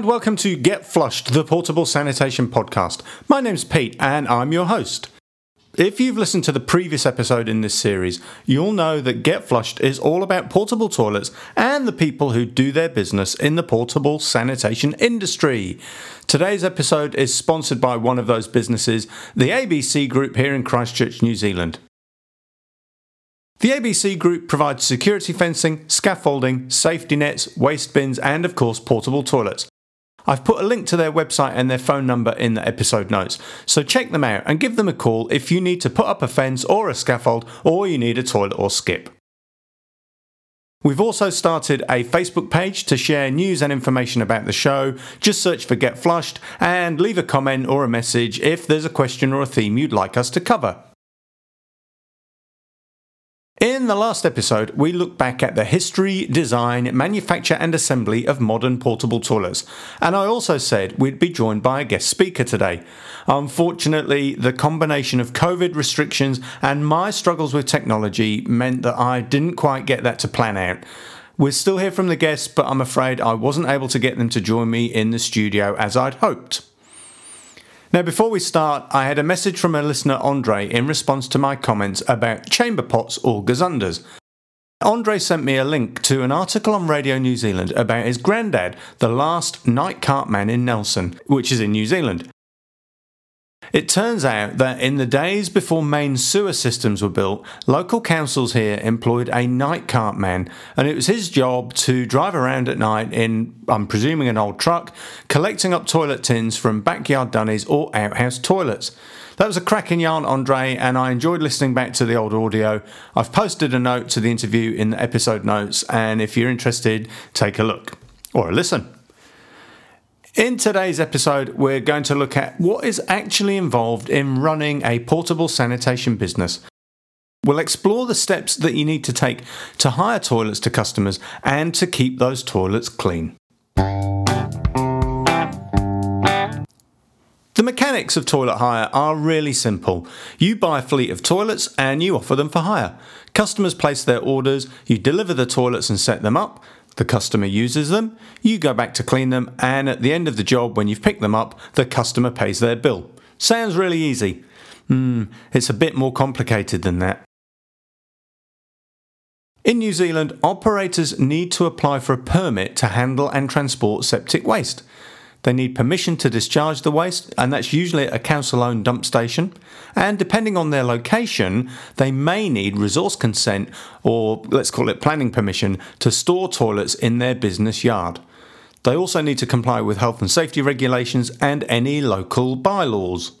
and welcome to Get Flushed, the portable sanitation podcast. My name's Pete, and I'm your host. If you've listened to the previous episode in this series, you'll know that Get Flushed is all about portable toilets and the people who do their business in the portable sanitation industry. Today's episode is sponsored by one of those businesses, the ABC Group here in Christchurch, New Zealand. The ABC Group provides security fencing, scaffolding, safety nets, waste bins, and of course portable toilets. I've put a link to their website and their phone number in the episode notes, so check them out and give them a call if you need to put up a fence or a scaffold or you need a toilet or skip. We've also started a Facebook page to share news and information about the show. Just search for Get Flushed and leave a comment or a message if there's a question or a theme you'd like us to cover. In the last episode, we looked back at the history, design, manufacture, and assembly of modern portable toilets, and I also said we'd be joined by a guest speaker today. Unfortunately, the combination of COVID restrictions and my struggles with technology meant that I didn't quite get that to plan out. We're still hear from the guests, but I'm afraid I wasn't able to get them to join me in the studio as I'd hoped. Now, before we start, I had a message from a listener, Andre, in response to my comments about chamber pots or gazunders. Andre sent me a link to an article on Radio New Zealand about his granddad, the last night cartman in Nelson, which is in New Zealand. It turns out that in the days before main sewer systems were built, local councils here employed a night cart man, and it was his job to drive around at night in, I'm presuming, an old truck, collecting up toilet tins from backyard dunnies or outhouse toilets. That was a cracking yarn, Andre, and I enjoyed listening back to the old audio. I've posted a note to the interview in the episode notes, and if you're interested, take a look or a listen. In today's episode, we're going to look at what is actually involved in running a portable sanitation business. We'll explore the steps that you need to take to hire toilets to customers and to keep those toilets clean. The mechanics of toilet hire are really simple. You buy a fleet of toilets and you offer them for hire. Customers place their orders, you deliver the toilets and set them up, the customer uses them, you go back to clean them, and at the end of the job, when you've picked them up, the customer pays their bill. Sounds really easy. Hmm, it's a bit more complicated than that. In New Zealand, operators need to apply for a permit to handle and transport septic waste. They need permission to discharge the waste, and that's usually at a council owned dump station. And depending on their location, they may need resource consent or let's call it planning permission to store toilets in their business yard. They also need to comply with health and safety regulations and any local bylaws.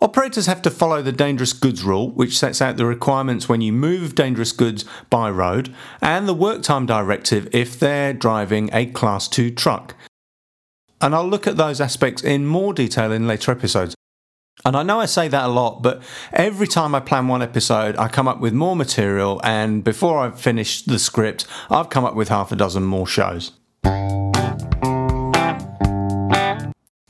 Operators have to follow the dangerous goods rule, which sets out the requirements when you move dangerous goods by road, and the work time directive if they're driving a Class 2 truck and I'll look at those aspects in more detail in later episodes. And I know I say that a lot, but every time I plan one episode, I come up with more material, and before I've finished the script, I've come up with half a dozen more shows.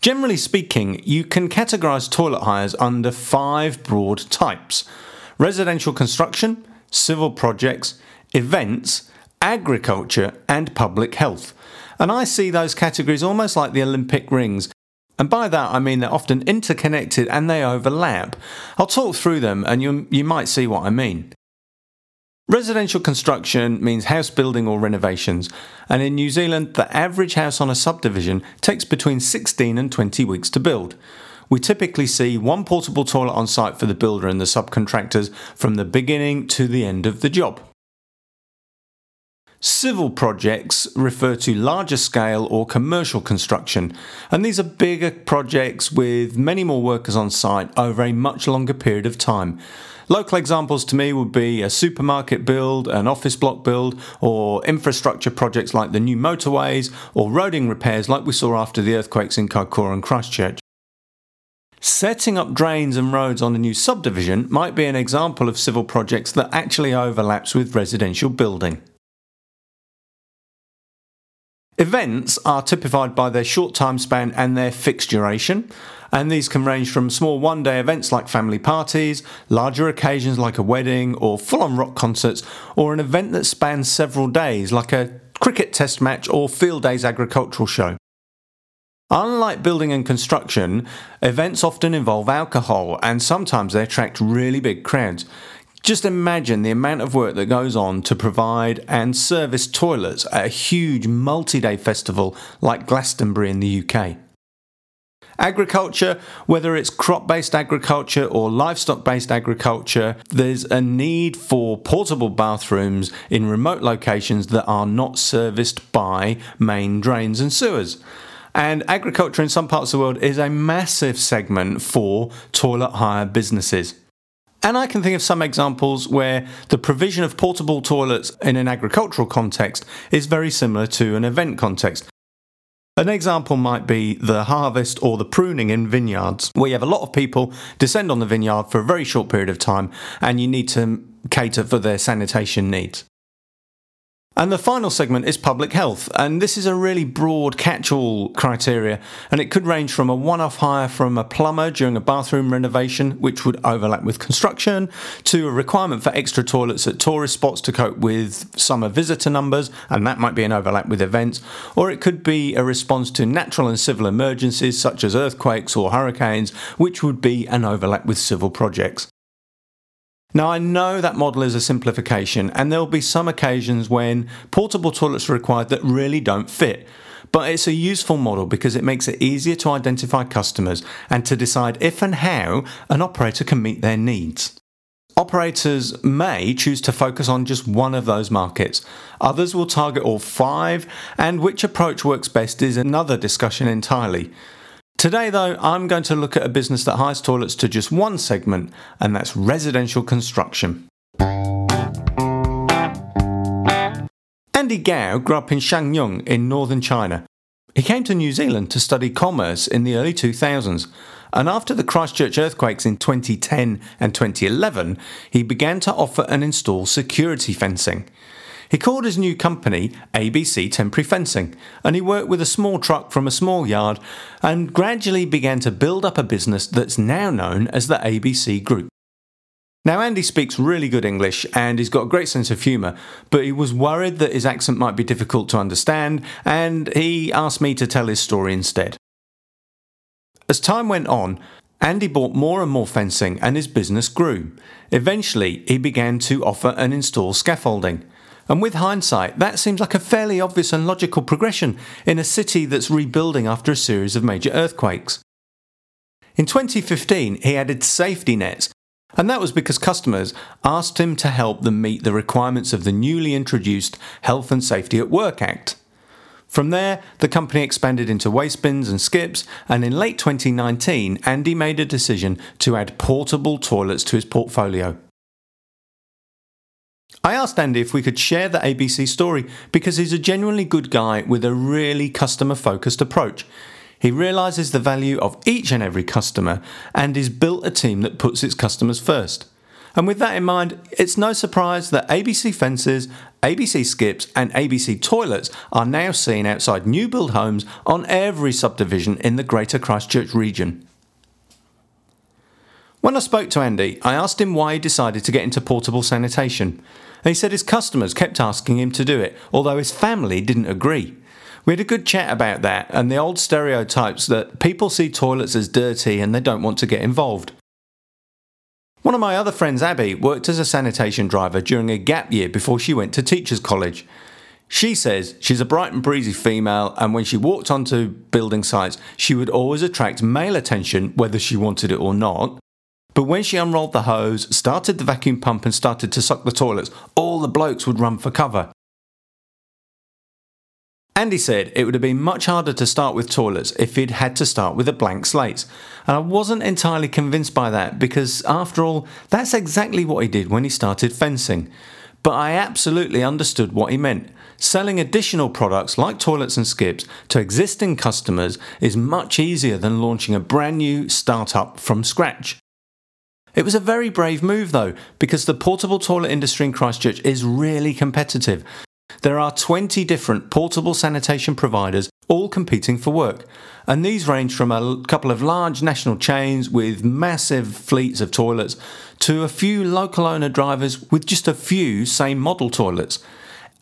Generally speaking, you can categorise toilet hires under five broad types residential construction, civil projects, events, agriculture, and public health. And I see those categories almost like the Olympic rings. And by that I mean they're often interconnected and they overlap. I'll talk through them and you, you might see what I mean. Residential construction means house building or renovations, and in New Zealand, the average house on a subdivision takes between 16 and 20 weeks to build. We typically see one portable toilet on site for the builder and the subcontractors from the beginning to the end of the job. Civil projects refer to larger scale or commercial construction, and these are bigger projects with many more workers on site over a much longer period of time. Local examples to me would be a supermarket build, an office block build, or infrastructure projects like the new motorways or roading repairs like we saw after the earthquakes in Kaikoura and Christchurch. Setting up drains and roads on a new subdivision might be an example of civil projects that actually overlaps with residential building. Events are typified by their short time span and their fixed duration, and these can range from small one day events like family parties, larger occasions like a wedding or full on rock concerts, or an event that spans several days like a cricket test match, or field day's agricultural show. Unlike building and construction, events often involve alcohol and sometimes they attract really big crowds. Just imagine the amount of work that goes on to provide and service toilets at a huge multi day festival like Glastonbury in the UK. Agriculture, whether it's crop based agriculture or livestock based agriculture, there's a need for portable bathrooms in remote locations that are not serviced by main drains and sewers. And agriculture in some parts of the world is a massive segment for toilet hire businesses. And I can think of some examples where the provision of portable toilets in an agricultural context is very similar to an event context. An example might be the harvest or the pruning in vineyards, where you have a lot of people descend on the vineyard for a very short period of time and you need to cater for their sanitation needs. And the final segment is public health, and this is a really broad catch all criteria, and it could range from a one off hire from a plumber during a bathroom renovation, which would overlap with construction, to a requirement for extra toilets at tourist spots to cope with summer visitor numbers, and that might be an overlap with events, or it could be a response to natural and civil emergencies such as earthquakes or hurricanes, which would be an overlap with civil projects. Now, I know that model is a simplification, and there will be some occasions when portable toilets are required that really don't fit. But it's a useful model because it makes it easier to identify customers and to decide if and how an operator can meet their needs. Operators may choose to focus on just one of those markets. Others will target all five, and which approach works best is another discussion entirely. Today, though, I'm going to look at a business that hires toilets to just one segment, and that's residential construction. Andy Gao grew up in Shenyang in northern China. He came to New Zealand to study commerce in the early 2000s, and after the Christchurch earthquakes in 2010 and 2011, he began to offer and install security fencing. He called his new company ABC Temporary Fencing, and he worked with a small truck from a small yard and gradually began to build up a business that's now known as the ABC Group. Now, Andy speaks really good English and he's got a great sense of humour, but he was worried that his accent might be difficult to understand, and he asked me to tell his story instead. As time went on, Andy bought more and more fencing and his business grew. Eventually, he began to offer and install scaffolding. And with hindsight, that seems like a fairly obvious and logical progression in a city that's rebuilding after a series of major earthquakes. In 2015, he added safety nets, and that was because customers asked him to help them meet the requirements of the newly introduced Health and Safety at Work Act. From there, the company expanded into waste bins and skips, and in late 2019, Andy made a decision to add portable toilets to his portfolio. I asked Andy if we could share the ABC story because he's a genuinely good guy with a really customer focused approach. He realises the value of each and every customer and has built a team that puts its customers first. And with that in mind, it's no surprise that ABC fences, ABC skips, and ABC toilets are now seen outside new build homes on every subdivision in the Greater Christchurch region. When I spoke to Andy, I asked him why he decided to get into portable sanitation. And he said his customers kept asking him to do it, although his family didn't agree. We had a good chat about that and the old stereotypes that people see toilets as dirty and they don't want to get involved. One of my other friends, Abby, worked as a sanitation driver during a gap year before she went to teachers' college. She says she's a bright and breezy female, and when she walked onto building sites, she would always attract male attention whether she wanted it or not. But when she unrolled the hose, started the vacuum pump, and started to suck the toilets, all the blokes would run for cover. Andy said it would have been much harder to start with toilets if he'd had to start with a blank slate. And I wasn't entirely convinced by that because, after all, that's exactly what he did when he started fencing. But I absolutely understood what he meant. Selling additional products like toilets and skips to existing customers is much easier than launching a brand new startup from scratch. It was a very brave move though, because the portable toilet industry in Christchurch is really competitive. There are 20 different portable sanitation providers all competing for work, and these range from a couple of large national chains with massive fleets of toilets to a few local owner drivers with just a few same model toilets.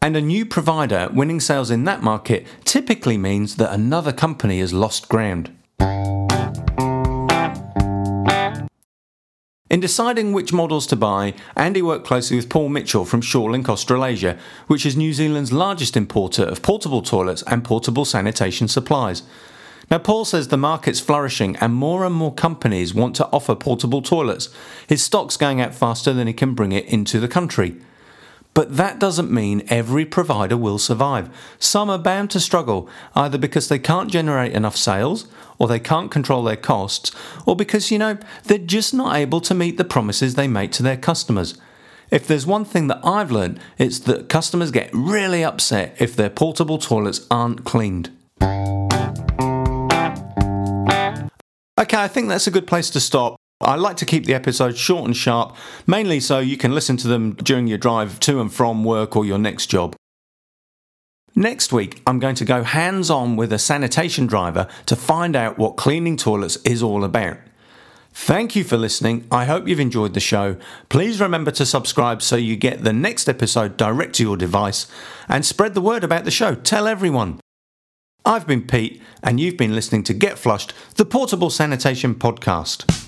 And a new provider winning sales in that market typically means that another company has lost ground. In deciding which models to buy, Andy worked closely with Paul Mitchell from Shorelink Australasia, which is New Zealand's largest importer of portable toilets and portable sanitation supplies. Now, Paul says the market's flourishing and more and more companies want to offer portable toilets. His stock's going out faster than he can bring it into the country. But that doesn't mean every provider will survive. Some are bound to struggle, either because they can't generate enough sales, or they can't control their costs, or because, you know, they're just not able to meet the promises they make to their customers. If there's one thing that I've learned, it's that customers get really upset if their portable toilets aren't cleaned. Okay, I think that's a good place to stop. I like to keep the episodes short and sharp, mainly so you can listen to them during your drive to and from work or your next job. Next week, I'm going to go hands on with a sanitation driver to find out what cleaning toilets is all about. Thank you for listening. I hope you've enjoyed the show. Please remember to subscribe so you get the next episode direct to your device and spread the word about the show. Tell everyone. I've been Pete, and you've been listening to Get Flushed, the portable sanitation podcast.